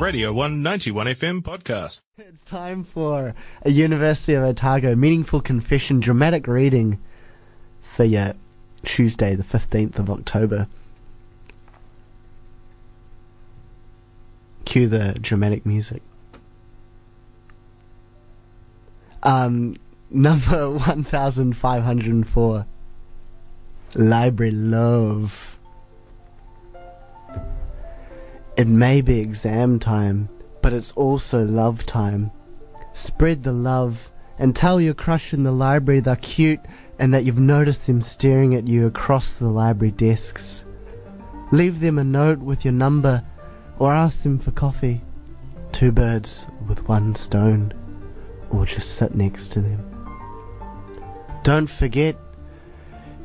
Radio 191 FM podcast. It's time for a University of Otago meaningful confession dramatic reading for your Tuesday, the 15th of October. Cue the dramatic music. Um, number 1504 Library Love. It may be exam time, but it's also love time. Spread the love and tell your crush in the library they're cute and that you've noticed them staring at you across the library desks. Leave them a note with your number or ask them for coffee. Two birds with one stone, or just sit next to them. Don't forget,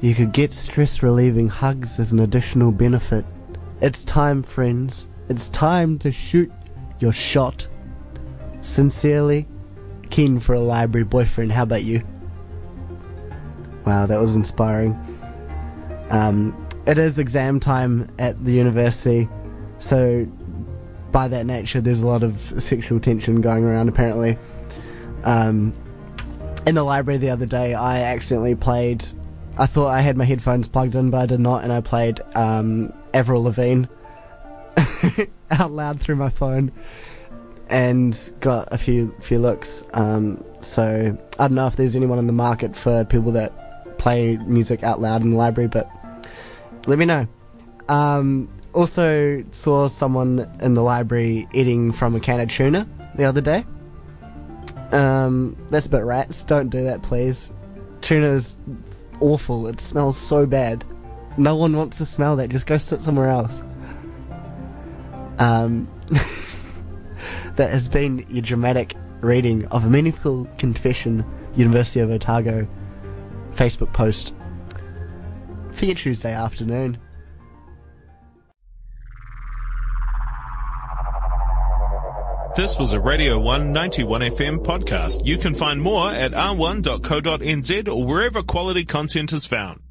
you could get stress relieving hugs as an additional benefit. It's time, friends. It's time to shoot your shot. Sincerely, keen for a library boyfriend. How about you? Wow, that was inspiring. Um, it is exam time at the university, so by that nature, there's a lot of sexual tension going around apparently. Um, in the library the other day, I accidentally played. I thought I had my headphones plugged in, but I did not, and I played um, Avril Lavigne out loud through my phone and got a few few looks. Um, so I don't know if there's anyone in the market for people that play music out loud in the library, but let me know. Um, also saw someone in the library eating from a can of tuna the other day. Um, that's a bit rats. Don't do that, please. Tuna is awful. It smells so bad. No one wants to smell that. Just go sit somewhere else. Um, that has been your dramatic reading of a meaningful confession, University of Otago Facebook post for your Tuesday afternoon. This was a Radio 191 FM podcast. You can find more at r1.co.nz or wherever quality content is found.